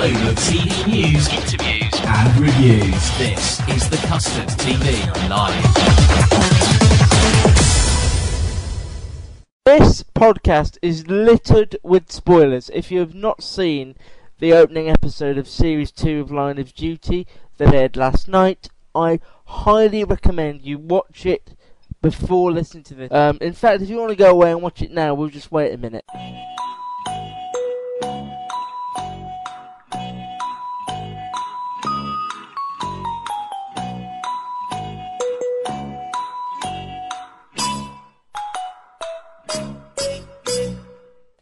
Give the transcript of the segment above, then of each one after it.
Of TV news, interviews, and reviews, this is the Custard TV Live. This podcast is littered with spoilers. If you have not seen the opening episode of Series 2 of Line of Duty that aired last night, I highly recommend you watch it before listening to this. Um, in fact, if you want to go away and watch it now, we'll just wait a minute.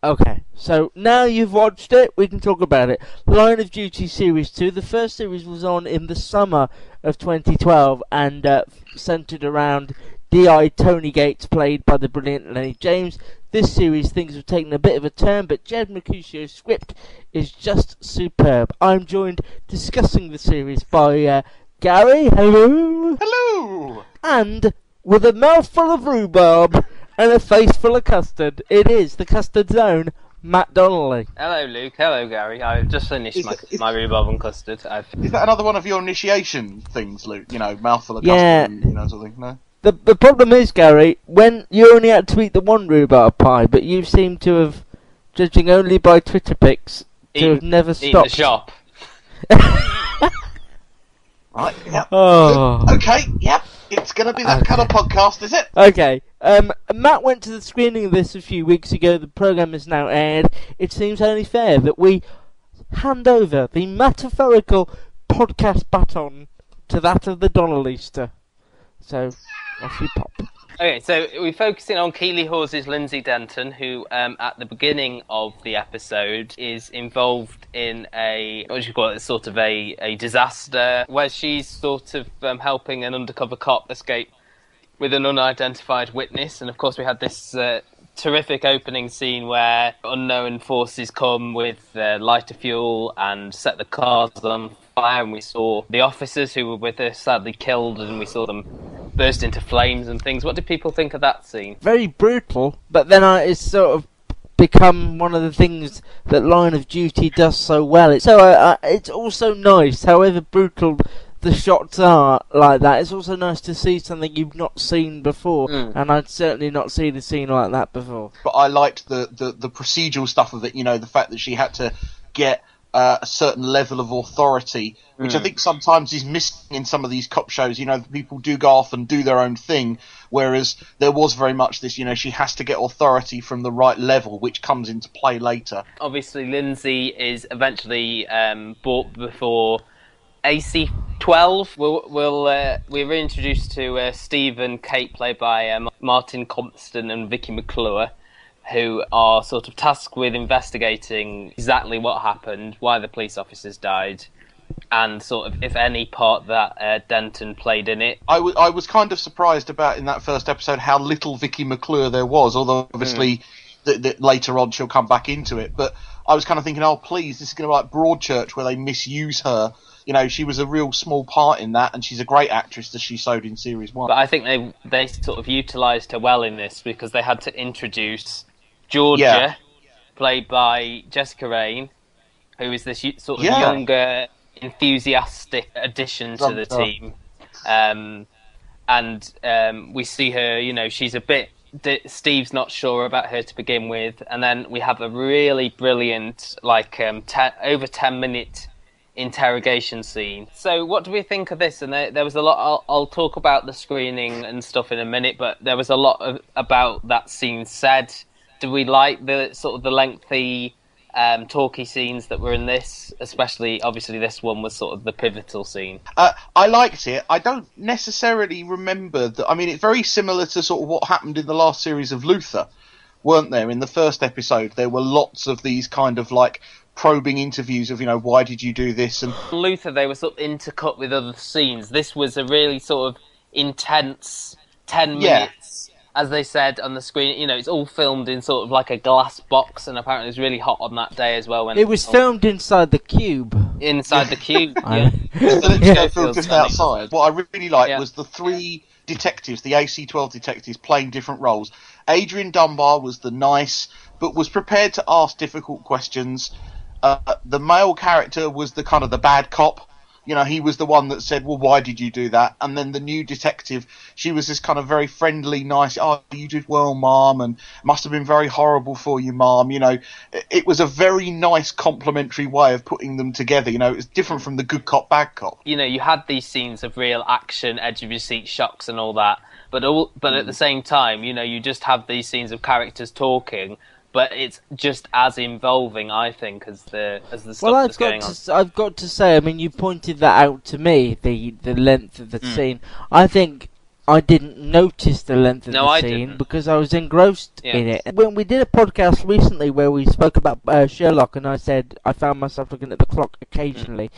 Okay, so now you've watched it, we can talk about it. Line of Duty Series 2. The first series was on in the summer of 2012 and uh, centered around D.I. Tony Gates, played by the brilliant Lenny James. This series, things have taken a bit of a turn, but Jed Mercurio's script is just superb. I'm joined discussing the series by uh, Gary, hello, Hello! and with a mouthful of rhubarb and a face full of custard, it is the Custard Zone, Matt Donnelly. Hello, Luke. Hello, Gary. I've just finished Is my, it- is- my rhubarb and custard. I've Is that another one of your initiation things, Luke? You know, mouthful of Yeah. custard, you know, something? of thing? No? The the problem is, Gary, when you only had to eat the one rhubarb pie, but you seem to have, judging only by Twitter pics, to Eaten- have never eaten stopped. the shop. Right, yep. Oh. Okay, yep. It's going to be that kind of podcast, is it? Okay. Um, Matt went to the screening of this a few weeks ago. The program is now aired. It seems only fair that we hand over the metaphorical podcast baton to that of the Donnellyster. So, off you pop. Okay, so we're focusing on Keeley Hawes' Lindsay Denton, who um, at the beginning of the episode is involved in a what do you call it, sort of a, a disaster where she's sort of um, helping an undercover cop escape with an unidentified witness, and of course we had this uh, terrific opening scene where unknown forces come with uh, lighter fuel and set the cars on fire, and we saw the officers who were with us sadly killed, and we saw them burst into flames and things. What did people think of that scene? Very brutal, but then uh, it's sort of become one of the things that Line of Duty does so well. It's so uh, uh, it's also nice, however brutal the shots are like that. It's also nice to see something you've not seen before, Mm. and I'd certainly not seen a scene like that before. But I liked the, the, the procedural stuff of it, you know, the fact that she had to get uh, a certain level of authority, which I think sometimes is missing in some of these cop shows. You know, people do go off and do their own thing, whereas there was very much this, you know, she has to get authority from the right level, which comes into play later. Obviously, Lindsay is eventually um, brought before AC12. We'll, we'll uh, we're reintroduced to uh, Steve and Kate, played by um, Martin Compston and Vicky McClure, who are sort of tasked with investigating exactly what happened, why the police officers died, and sort of if any part that uh, Denton played in it. I, w- I was kind of surprised about in that first episode how little Vicky McClure there was, although obviously th- th- later on she'll come back into it. But I was kind of thinking, oh, please, this is going to be like Broadchurch where they misuse her. You know, she was a real small part in that, and she's a great actress as she showed in series one. But I think they they sort of utilised her well in this because they had to introduce Georgia, Yeah. played by Jessica Raine, who is this sort of Yeah. younger, enthusiastic addition to the team. Um, and um, we see her, you know, she's a bit D- Steve's not sure about her to begin with, and then we have a really brilliant, like um, ten, over ten minute interrogation scene. So, what do we think of this? And there, there was a lot. I'll, I'll, talk about the screening and stuff in a minute, but there was a lot of, about that scene said. Do we like the sort of the lengthy, um, talky scenes that were in this? Especially, obviously, this one was sort of the pivotal scene. Uh, I liked it. I don't necessarily remember that. I mean, it's very similar to sort of what happened in the last series of Luther, weren't there? In the first episode, there were lots of these kind of like probing interviews of you know why did you do this and Luther they were sort of intercut with other scenes. This was a really sort of intense ten Yeah. Minutes, as they said on the screen. You know, it's all filmed in sort of like a glass box, and apparently it was really hot on that day as well. When It was filmed inside the cube. inside the cube. I- yeah. the next Yeah. go film just outside. What I really liked Yeah. was the three detectives, the AC12 detectives, playing different roles. Adrian Dunbar was the nice, but was prepared to ask difficult questions. Uh, the male character was the kind of the bad cop. You know, he was the one that said, "Well, why did you do that?" And then the new detective, she was this kind of very friendly, nice. Oh, you did well, mom, and must have been very horrible for you, mom. You know, it- was a very nice, complimentary way of putting them together. You know, it's different from the good cop, bad cop. you know, you had these scenes of real action, edge of your seat shocks and all that, but all, but Mm. at the same time, you know, you just have these scenes of characters talking, but it's just as involving, I think, as the as the stuff Well, I've that's got going to, on. s- I've got to say, I mean, you pointed that out to me, the the length of the Hmm. scene. I think I didn't notice the length of No, the I scene didn't. because I was engrossed Yeah. in it. When we did a podcast recently where we spoke about uh, Sherlock, and I said I found myself looking at the clock occasionally.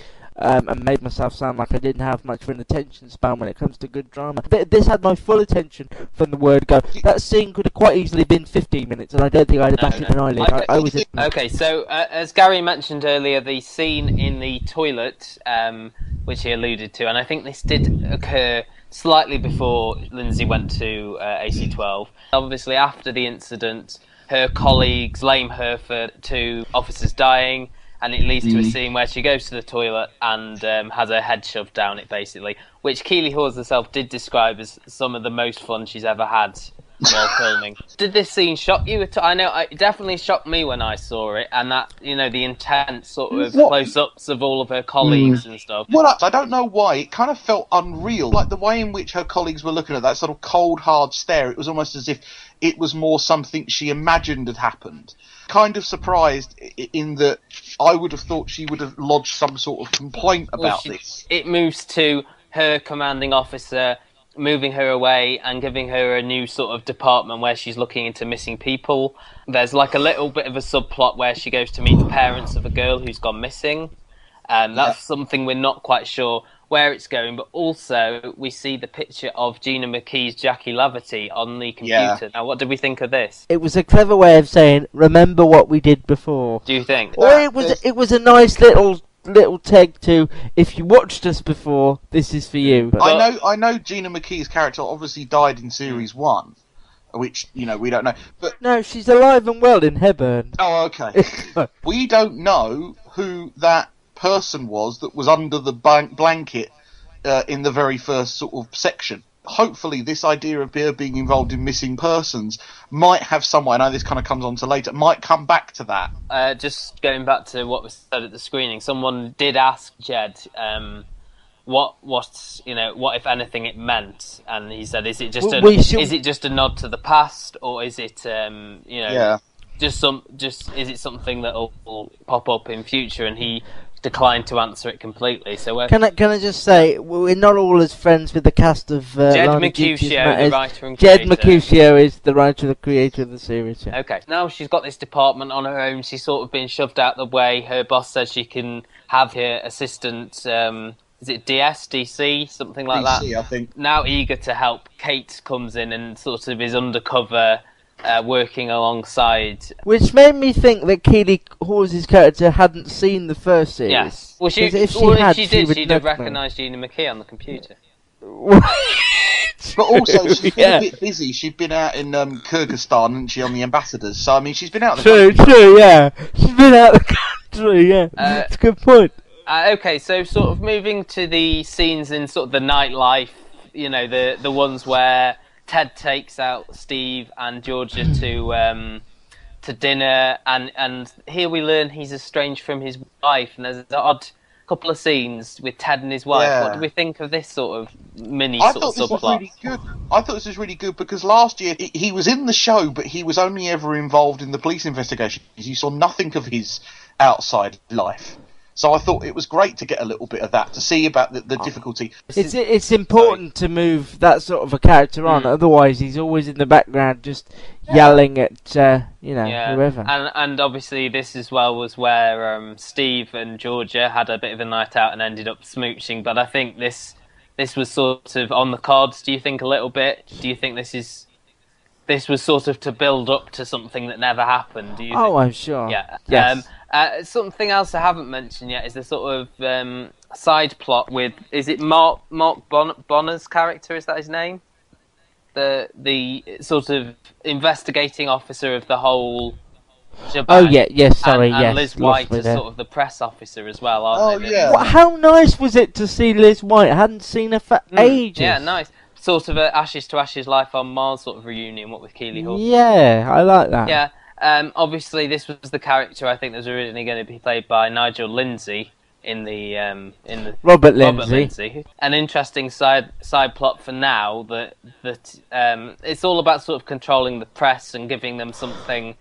Um, and made myself sound like I didn't have much of an attention span when it comes to good drama. Th- this had my full attention from the word go. That scene could have quite easily been 15 minutes, and I don't think I'd have No, batted no. an eyelid. I- I, was in- Okay, so uh, as Gary mentioned earlier, the scene in the toilet, um, which he alluded to, and I think this did occur slightly before Lindsay went to uh, AC12. Obviously, after the incident, her colleagues blame her for two officers dying, and it leads to a scene where she goes to the toilet and um, has her head shoved down it, basically, which Keeley Hawes herself did describe as some of the most fun she's ever had while filming. Did this scene shock you? at all? I know it definitely shocked me when I saw it, and that you know the intense sort of What? close-ups of all of her colleagues and stuff. Well, I don't know why. It kind of felt unreal. Like the way in which her colleagues were looking at that sort of cold, hard stare. It was almost as if it was more something she imagined had happened. Kind of surprised in that I would have thought she would have lodged some sort of complaint Well, about she- this. It moves to her commanding officer moving her away and giving her a new sort of department where she's looking into missing people. There's like a little bit of a subplot where she goes to meet the parents of a girl who's gone missing. And that's something we're not quite sure where it's going, but also we see the picture of Gina McKee's Jackie Laverty on the Yeah. computer. Now, what did we think of this? It was a clever way of saying, "Remember what we did before." Do you think? Or it was Yes. it was a nice little little take to if you watched us before, this is for you. I know, I know. Gina McKee's character obviously died in series hmm. one, which you know we don't know. But No, she's alive and well in Hebburn. oh, okay. we don't know who that person was that was under the ban- blanket uh, in the very first sort of section. Hopefully, this idea of her being involved in missing persons might have some way. I know this kind of comes on to later. Might come back to that. uh, just going back to what was said at the screening, someone did ask Jed um, what what you know what if anything it meant, and he said, "Is it just Well, a, should- is it just a nod to the past, or is it um, you know Yeah. just some just is it something that will, will pop up in future?" And he declined to answer it completely. So uh, Can I can I just say we're not all as friends with the cast of uh, Jed Line Mercurio, Duty the is. writer and Jed. Mercurio is the writer and creator of the series. Yeah. Okay. Now she's got this department on her own. She's sort of been shoved out the way. Her boss says she can have her assistant. Um, is it DS, DC, something like that? DC, I think. Now eager to help, Kate comes in and sort of is undercover, uh, working alongside. Which made me think that Keeley Hawes' character hadn't seen the first series. Yes. Well, she, 'Cause if she well, had, if she did, would she'd have recognised Gina McKee on the computer. But also, she's been Yeah. a bit busy. She's been out in um, Kyrgyzstan, and she on the ambassadors. So I mean, she's been out. of the True, country. true, yeah. She's been out of the country, yeah. Uh, That's a good point. Uh, okay, so sort of moving to the scenes in sort of the nightlife, you know, the the ones where Ted takes out Steve and Georgia to um, to dinner, and and here we learn he's estranged from his wife, and there's an odd couple of scenes with Ted and his wife. Yeah. What do we think of this sort of mini I sort thought of this was subplot? really good. I thought this was really good because last year he, he was in the show, but he was only ever involved in the police investigation. You saw nothing of his outside life. So I thought it was great to get a little bit of that to see about the, the difficulty. It's it's important to move that sort of a character on. Mm. Otherwise, he's always in the background, just yelling at uh, you know Yeah, whoever. and and obviously this as well was where um, Steve and Georgia had a bit of a night out and ended up smooching. But I think this this was sort of on the cards. Do you think a little bit? Do you think this is this was sort of to build up to something that never happened? Do you? oh, think? I'm sure. yeah. Yes. Um, uh, something else I haven't mentioned yet is the sort of um, side plot with is it Mark Mark bon- Bonnar's character? Is that his name? The the sort of investigating officer of the whole. oh shebang. yeah, yes. Sorry, and, and yes. Liz White me is there. sort of the press officer as well, aren't Oh, they? yeah. Well, how nice was it to see Liz White? I hadn't seen her for Mm, ages. Yeah, nice. Sort of a Ashes to Ashes Life on Mars sort of reunion, what with Keeley Hawes. Yeah, I like that. Yeah. Um, obviously, this was the character I think that was originally going to be played by Nigel Lindsay in the um, in the Robert Robert Lindsay. Lindsay. An interesting side side plot for now that that um, it's all about sort of controlling the press and giving them something,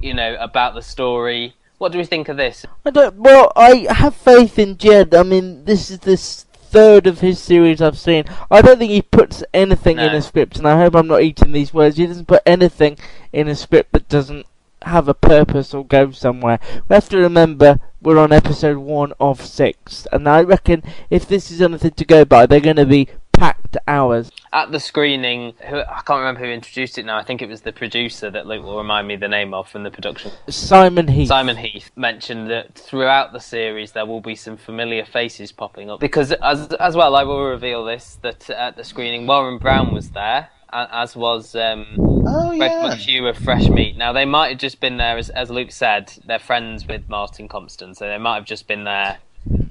you know, about the story. What do we think of this? I don't. Well, I have faith in Jed. I mean, this is the s- third of his series I've seen. I don't think he puts anything in No. a script, and I hope I'm not eating these words. He doesn't put anything in a script that doesn't have a purpose or go somewhere. We have to remember we're on episode one of six, and I reckon if this is anything to go by, they're going to be packed hours. At the screening, who I can't remember who introduced it now. I think it was the producer that Luke will remind me the name of from the production. Simon Heath. Simon Heath mentioned that throughout the series there will be some familiar faces popping up because as as well I will reveal this that at the screening Warren Brown was there as was um, Oh Greg yeah. McHugh of Fresh Meat. Now they might have just been there as as Luke said they're friends with Martin Compston so they might have just been there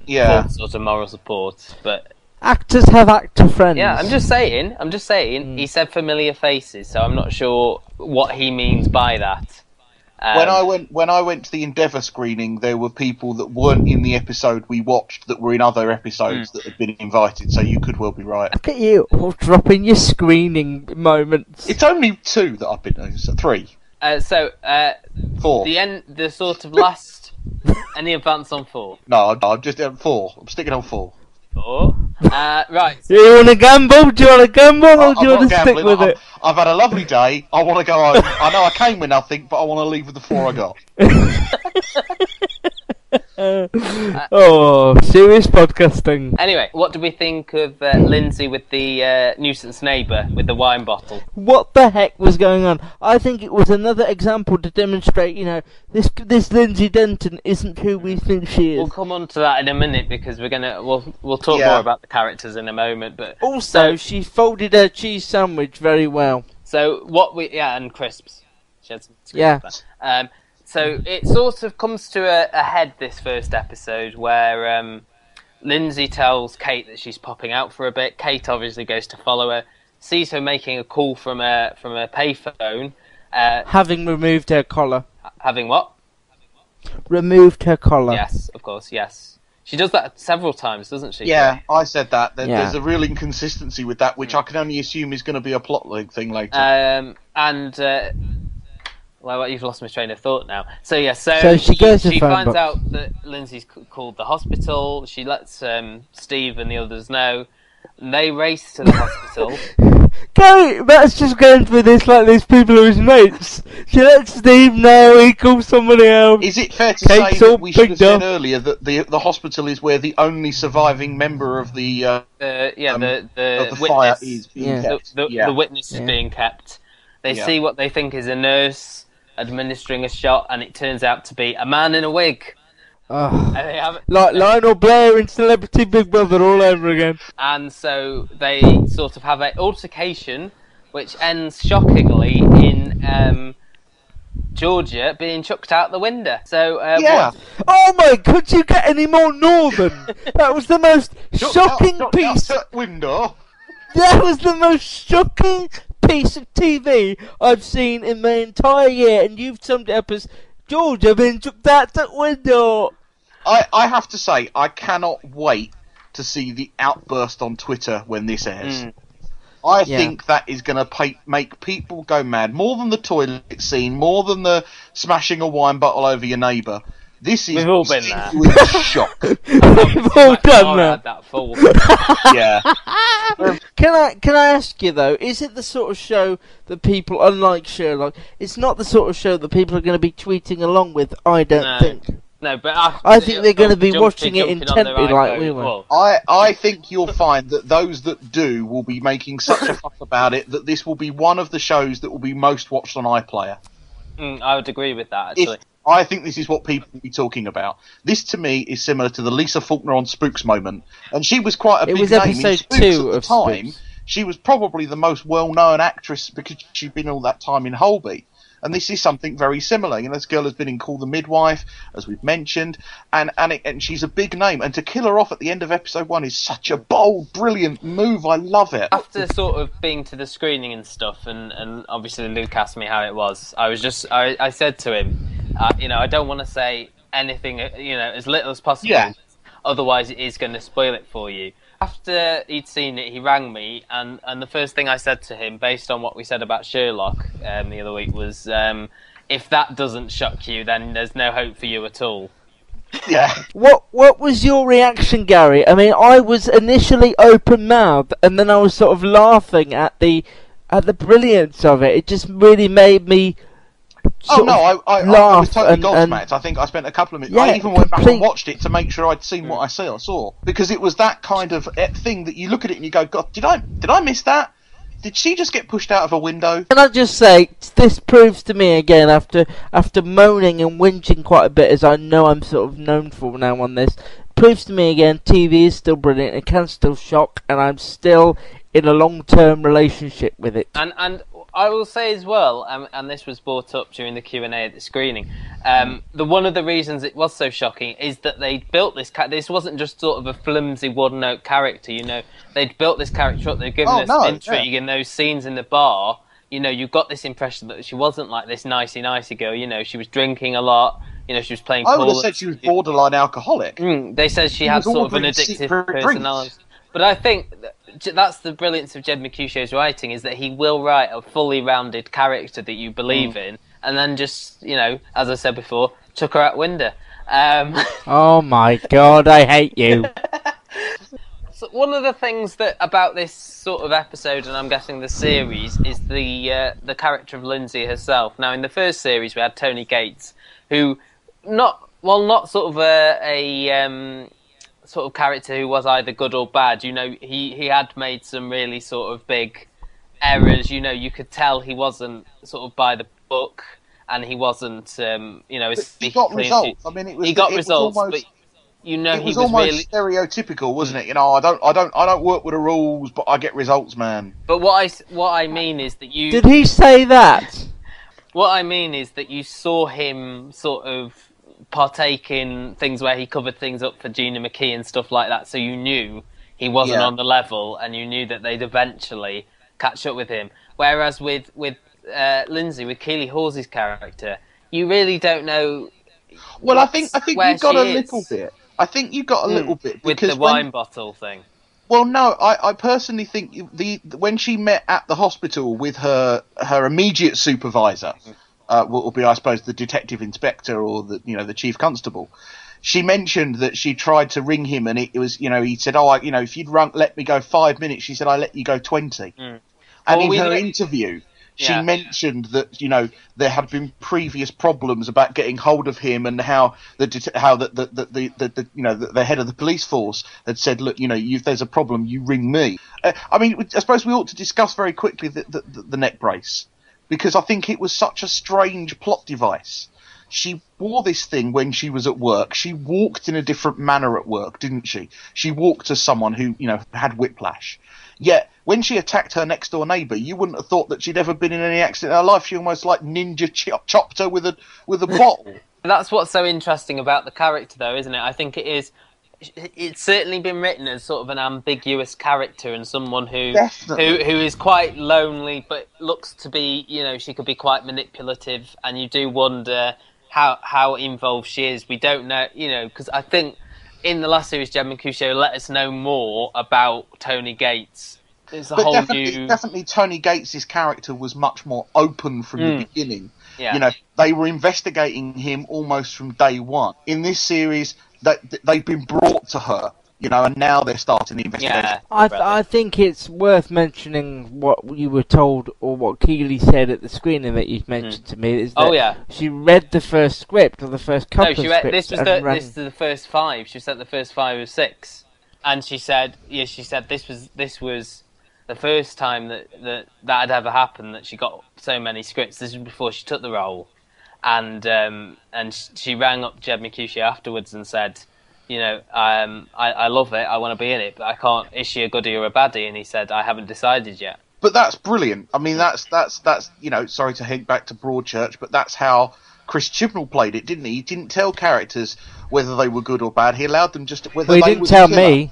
Yeah. for sort of moral support but Actors have actor friends. yeah I'm just saying I'm just saying Hmm. he said familiar faces so I'm not sure what he means by that. Um, When I went when I went to the Endeavour screening, there were people that weren't in the episode we watched that were in other episodes Hmm. that had been invited. So you could well be right. Look at you, all dropping your screening moments. It's only two that I've been to. So three, uh, so uh, four. the end, the sort of last. any advance on four? No, I'm, I'm just at four. I'm sticking on four. Four. Uh, right. Do you want to gamble? Do you want to gamble, or I'm do you not want to stick gambling. with I've, it? I've had a lovely day. I want to go home. I know I came with nothing, but I want to leave with the four I got. Oh, serious podcasting. Anyway, what do we think of uh, Lindsay with the uh, nuisance neighbour with the wine bottle? What the heck was going on? I think it was another example to demonstrate, you know, this this Lindsay Denton isn't who we think she is. We'll come on to that in a minute because we're gonna we'll we'll talk Yeah. more about the characters in a moment. But Also, she folded her cheese sandwich very well. so what we yeah and crisps. She had some crisps Yeah. there. Um, so it sort of comes to a, a head this first episode where um, Lindsay tells Kate that she's popping out for a bit. Kate obviously goes to follow her, sees her making a call from a from a payphone. Uh, Having removed her collar. having what? Removed her collar. Yes, of course, yes. She does that several times, doesn't she? Yeah, I said that. There, Yeah. There's a real inconsistency with that, which I can only assume is going to be a plot line thing later. Um, and uh, well, you've lost my train of thought now. So yeah, so, So she goes to She finds box. out that Lindsay's called the hospital. She lets um, Steve and the others know. And they race to the hospital. Gary, Matt's just going through this like these people are his mates. She lets Steve know, he calls somebody else. is it fair to Kate's say that we should have bigged said up. earlier that the the hospital is where the only surviving member of the uh, Uh, yeah, Um, the the, the fire witness, is being Yeah. the, kept? the, yeah. the witness is Yeah. being kept. They Yeah. see what they think is a nurse administering a shot, and it turns out to be a man in a wig. Ugh. And they have Like Lionel Blair in Celebrity Big Brother all over again. and so they sort of have an altercation, which ends shockingly in um, Georgia being chucked out the window. So uh, yeah. what- Oh my, could you get any more northern? that was the most shocking out- shut out piece. that window. That was the most shocking piece of TV I've seen in my entire year, and you've summed it up as George, I've been chucked out that window. I, I have to say, I cannot wait to see the outburst on Twitter when this airs. Mm. I Yeah. think that is going to make people go mad more than the toilet scene, more than the smashing a wine bottle over your neighbour. This is We've all been there. shock. We've all done Nora that. had that full. yeah, Can I can I ask you though? Is it the sort of show that people, unlike Sherlock, it's not the sort of show that people are going to be tweeting along with? I don't No. think. No, but I, I think they're gonna be jumping- watching it jumping on their intently like iPhone. we were. Well, I I think you'll find that those that do will be making such a fuss about it that this will be one of the shows that will be most watched on iPlayer. mm, I would agree with that If, actually. I think this is what people will be talking about. This to me is similar to the Lisa Faulkner on Spooks moment, and she was quite a It big was name in episode Spooks two at the time. Spooks. She was probably the most well-known actress because she'd been all that time in Holby. And this is something very similar. You know, this girl has been in Call the Midwife, as we've mentioned, and and, it, and she's a big name. And to kill her off at the end of episode one is such a bold, brilliant move. I love it. After sort of being to the screening and stuff, and, and obviously Luke asked me how it was, I was just I, I said to him, uh, you know, I don't want to say anything, uh, you know, as little as possible. Yeah. Otherwise, it is going to spoil it for you. After he'd seen it, he rang me, and, and the first thing I said to him, based on what we said about Sherlock um, the other week, was, um, "If that doesn't shock you, then there's no hope for you at all." Yeah. What what was your reaction, Gary? I mean, I was initially open mouthed, and then I was sort of laughing at the at the brilliance of it. It just really made me. Oh no, I, of I, I was totally and- and- gobsmacked. I think I spent a couple of minutes. Yeah, I even went back and watched it to make sure I'd seen what I saw, saw because it was that kind of eh, thing that you look at it and you go, God, did I did I miss that? Did she just get pushed out of a window? Can I just say this proves to me again after after moaning and whinging quite a bit, as I know I'm sort of known for now on this. Proves to me again, TV is still brilliant. It can still shock, and I'm still in a long-term relationship with it. And and I will say as well, um, and this was brought up during the Q and A at the screening. Um, the one of the reasons it was so shocking is that they built this. Ca- this wasn't just sort of a flimsy one-note character. You know, they'd built this character up. They'd given Oh, us no, intrigue in those scenes in the bar. You know, you got this impression that she wasn't like this nicey nicey girl. You know, she was drinking a lot. You know, she was playing. I would have said she was borderline alcoholic. Mm, they said she had sort of an addictive secret drinks. But I think that's the brilliance of Jed Mercurio's writing is that he will write a fully rounded character that you believe Mm. in, and then just you know, as I said before, chuck her out window. Um, Oh my god, I hate you. so one of the things that about this sort of episode, and I'm guessing the series, is the uh, the character of Lindsay herself. Now, in the first series, we had Tony Gates, who not well, not sort of a, a um, sort of character who was either good or bad. You know, he he had made some really sort of big errors. You know, you could tell he wasn't sort of by the book, and he wasn't, um, you know, He got results. sheet. I mean, it was He got it was results, almost- but you know, it he was was almost really stereotypical, wasn't it? You know, I don't, I don't, I don't work with the rules, but I get results, man. But what I s- what I mean is that you Did he say that? what I mean is that you saw him sort of partake in things where he covered things up for Gina McKee and stuff like that, so you knew he wasn't Yeah. on the level, and you knew that they'd eventually catch up with him. Whereas with with uh, Lindsay, with Keeley Hawes's character, you really don't know Well, I think, I think you got a is. little bit. I think you got a little bit with the when- wine bottle thing. Well, no, I, I personally think the when she met at the hospital with her her immediate supervisor, uh, what will be, I suppose, the detective inspector or the you know the chief constable. She mentioned that she tried to ring him, and it, it was you know he said, "Oh, I, you know, if you'd run, let me go five minutes," she said, "I let you go 20. And Well, in her know- interview, she Yeah. mentioned that you know there had been previous problems about getting hold of him, and how the how the the, the, the, the, you know the, the head of the police force had said, look, you know, if there's a problem, you ring me. Uh, I mean, I suppose we ought to discuss very quickly the, the, the neck brace because I think it was such a strange plot device. She wore this thing when she was at work. She walked in a different manner at work, didn't she? She walked as someone who, you know, had whiplash. Yet, when she attacked her next door neighbour, you wouldn't have thought that she'd ever been in any accident in her life. She almost like ninja chop- chopped her with a with a bottle. That's what's so interesting about the character, though, isn't it? I think it is. It's certainly been written as sort of an ambiguous character and someone who who who is quite lonely, but looks to be, you know, she could be quite manipulative, and you do wonder how how involved she is. We don't know, you know, because I think in the last series, Jen Mercurio let us know more about Tony Gates. There's a But whole definitely, new, definitely, Tony Gates' character was much more open from the hmm. beginning. yeah. You know, they were investigating him almost from day one. In this series, that they've been brought to her. You know, and now they're starting the investigation. yeah, I, th- I think it's worth mentioning what you were told or what Keeley said at the screening that you mentioned hmm. to me. Is oh, that Oh, yeah. she read the first script or the first couple No, she of read, this was the rang- this is the first five. She sent the first five or six, and she said, yeah, she said this was this was the first time that that that had ever happened that she got so many scripts. This was before she took the role, and um, and she rang up Jed Mercurio afterwards and said, you know, um, I, I love it, I want to be in it, but I can't. Is she a goodie or a baddie? And he said, I haven't decided yet. But that's brilliant. I mean, that's that's that's you know, sorry to hink back to Broadchurch, but that's how Chris Chibnall played it, didn't he? He didn't tell characters whether they were good or bad. He allowed them just whether Well, he they didn't were tell killer. me.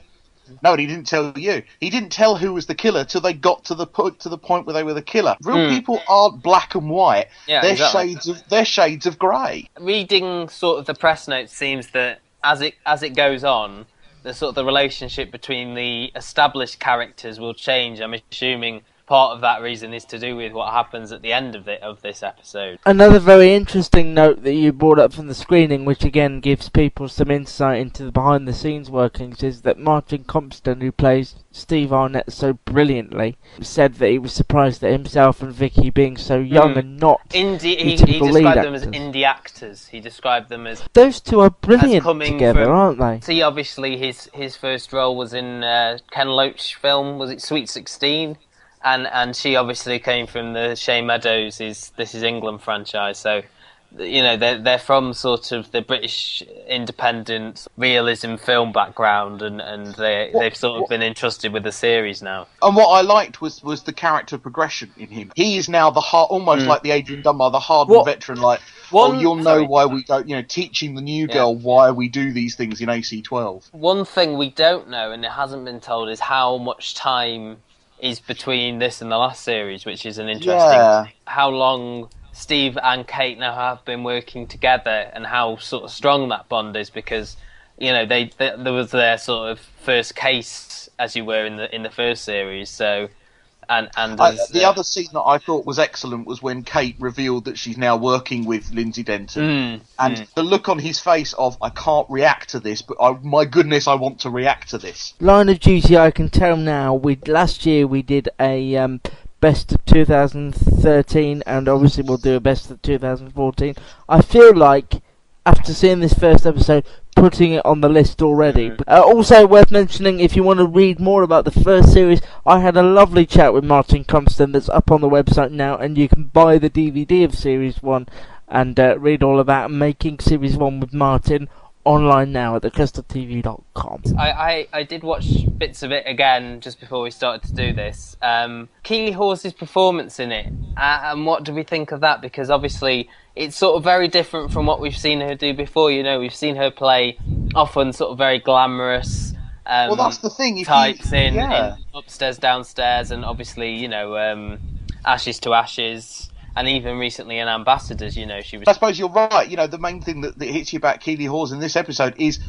No, he didn't tell you. He didn't tell who was the killer till they got to the po- to the point where they were the killer. Real hmm. people aren't black and white. Yeah, they're exactly. shades of they're shades of grey. reading sort of the press notes seems that as it as it goes on, the sort of the relationship between the established characters will change. I'm assuming part of that reason is to do with what happens at the end of the of this episode. Another very interesting note that you brought up from the screening, which again gives people some insight into the behind the scenes workings, is that Martin Compston, who plays Steve Arnott so brilliantly, said that he was surprised at himself and Vicky being so young Mm. and not. Indie, he, he described them as actors. indie actors. He described them as Those two are brilliant together, from- aren't they? See, obviously, his his first role was in uh, Ken Loach film. Was it Sweet Sixteen? And and she obviously came from the Shane Meadows is This Is England franchise. So, you know, they're they're from sort of the British independent realism film background, and and they What- they've sort of what- been entrusted with the series now. And what I liked was was the character progression in him. He is now the hard, almost mm. like the Adrian Dunbar, the hardened What- veteran. Like, oh, one- oh, you'll know sorry. why we don't. You know, teaching the new girl why we do these things in AC12. One thing we don't know, and it hasn't been told, is how much time is between this and the last series, which is an interesting. Yeah. How long Steve and Kate now have been working together, and how sort of strong that bond is, because you know they, they there was their sort of first case, as you were in the in the first series. So, and and I, there's, the uh, other scene that I thought was excellent was when Kate revealed that she's now working with Lindsay Denton, Mm, and the look on his face of "I can't react to this, but I, my goodness, I want to react to this." Line of Duty, I can tell now. We last year we did a um, best of 2013, and obviously we'll do a best of 2014. I feel like after seeing this first episode, putting it on the list already. Mhm. Uh, also worth mentioning, if you want to read more about the first series, I had a lovely chat with Martin Compston that's up on the website now, and you can buy the DVD of Series One and uh, read all about making Series One with Martin online now at thecustardtv.com. I, I, I did watch bits of it again just before we started to do this. Um, Keeley Hawes's performance in it, uh, and what do we think of that? Because obviously it's sort of very different from what we've seen her do before. You know, we've seen her play often sort of very glamorous. Um, Well, that's the thing. If you- types in, yeah. in upstairs, downstairs, and obviously you know um, ashes to ashes, and even recently in Ambassadors, you know she was I suppose you're right. You know, the main thing that, that hits you about Keeley Hawes in this episode is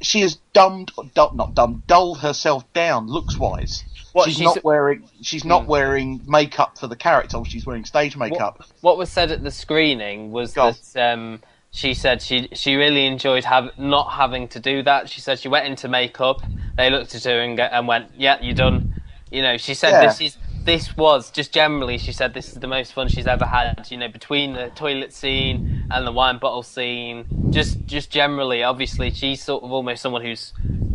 she has dumbed, dull, not dumbed, dulled herself down looks wise. What, she's, she's- not wearing. She's not wearing makeup for the character. She's wearing stage makeup. what was said at the screening was Go on. that um, she said she she really enjoyed have, not having to do that. She said she went into makeup. They looked at her and, and went, "Yeah, you're done." You know, she said Yeah. this is this was just generally. She said this is the most fun she's ever had. You know, between the toilet scene and the wine bottle scene, just just generally. Obviously, she's sort of almost someone who's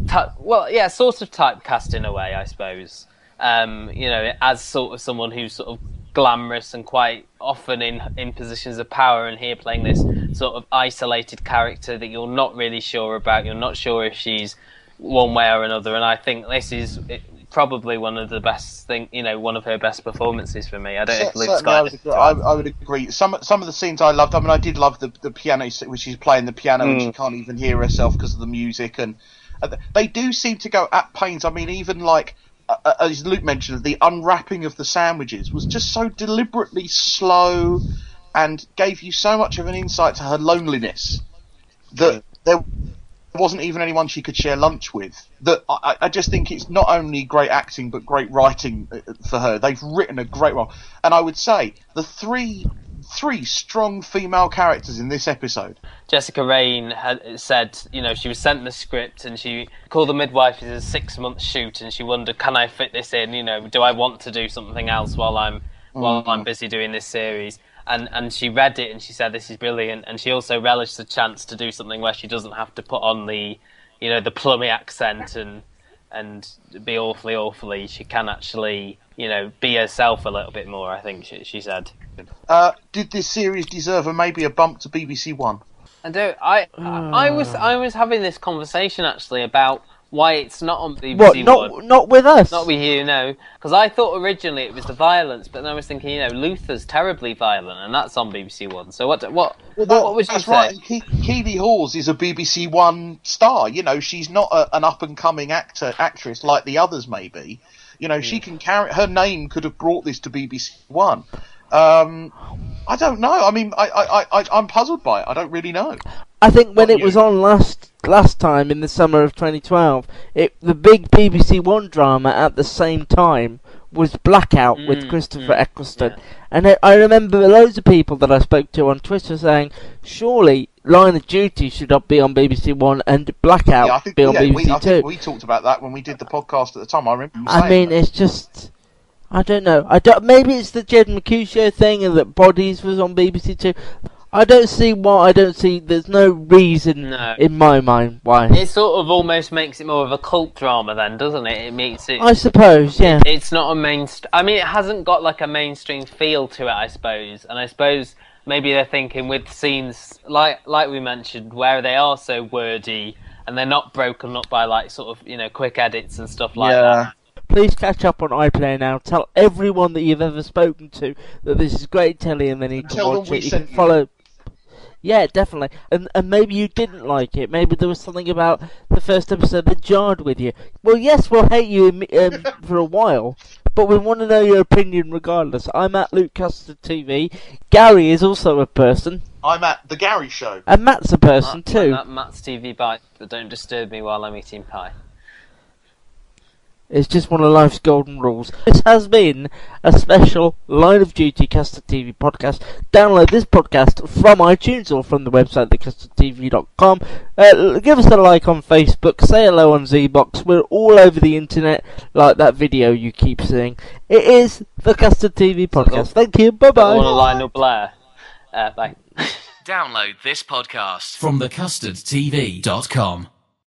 ty- well, yeah, sort of typecast in a way, I suppose. Um, you know, as sort of someone who's sort of glamorous and quite often in in positions of power, and here playing this sort of isolated character that you're not really sure about. You're not sure if she's one way or another, and I think this is probably one of the best thing. You know, one of her best performances for me. I don't know if Cer- Luke certainly, I would, agree, I, I would agree. Some some of the scenes I loved. I mean, I did love the the piano when she's playing the piano and Mm. she can't even hear herself because of the music, and they do seem to go at pains. I mean, even like uh, uh, as Luke mentioned, the unwrapping of the sandwiches was just so deliberately slow and gave you so much of an insight to her loneliness that there wasn't even anyone she could share lunch with. That I, I just think it's not only great acting but great writing uh, for her. They've written a great role, and I would say the three three strong female characters in this episode. Jessica Raine had said, you know, she was sent the script and she called the midwife as a six month shoot and she wondered, can I fit this in? You know, do I want to do something else while I'm while I'm mm. busy doing this series? And and she read it and she said, this is brilliant. And she also relished the chance to do something where she doesn't have to put on the, you know, the plummy accent and and be awfully awfully. She can actually, you know, be herself a little bit more. I think she, she said. Uh, did this series deserve a maybe a bump to BBC One? I do. I I was I was having this conversation actually about why it's not on BBC What? Not One. not with us. Not with you, no. Because I thought originally it was the violence, but then I was thinking, you know, Luther's terribly violent, and that's on BBC One. So what? What? what, what would you That's say? right. and Ke- Keeley Hawes is a BBC One star. You know, she's not a, an up and coming actor actress like the others may be. You know, she can carry her name could have brought this to BBC One. Um, I don't know. I mean, I, I, I, I'm puzzled by it. I don't really know. I think when Not it was on last last time in the summer of 2012, it the big BBC One drama at the same time was Blackout with Mm, Christopher mm, Eccleston, yeah. and I, I remember loads of people that I spoke to on Twitter saying, surely Line of Duty should not be on BBC One and Blackout Yeah, I think, be on yeah, BBC we, I Two. think we talked about that when we did the podcast at the time. I remember. I mean, that. it's just. I don't know. I don't. Maybe it's the Jed McHugh show thing, and that Bodies was on BBC Two. I don't see why. I don't see. There's no reason No. in my mind why. It sort of almost makes it more of a cult drama, then, doesn't it? It makes it. I suppose. Yeah. It's not a mainstream. I mean, it hasn't got like a mainstream feel to it, I suppose. And I suppose maybe they're thinking with scenes like like we mentioned, where they are so wordy and they're not broken up by like sort of you know quick edits and stuff like yeah. that. Please catch up on iPlayer now. Tell everyone that you've ever spoken to that this is great telly and they need to Tell them watch we it. You can you. follow. Yeah, definitely. And and maybe you didn't like it. Maybe there was something about the first episode that jarred with you. Well, yes, we'll hate you um, for a while, but we want to know your opinion regardless. I'm at Luke Custard TV. Gary is also a person, I'm at the Gary Show. and Matt's a person Matt- too. Matt- Matt's TV bite, but don't disturb me while I'm eating pie. It's just one of life's golden rules. This has been a special Line of Duty Custard TV podcast. Download this podcast from iTunes or from the website thecustardtv.com. Uh, l- give us a like on Facebook. Say hello on Zbox. We're all over the internet, like that video you keep seeing. It is the Custard TV podcast. Thank you. Bye I want to bye. Lionel Blair. Uh, bye. Download this podcast from thecustardtv.com.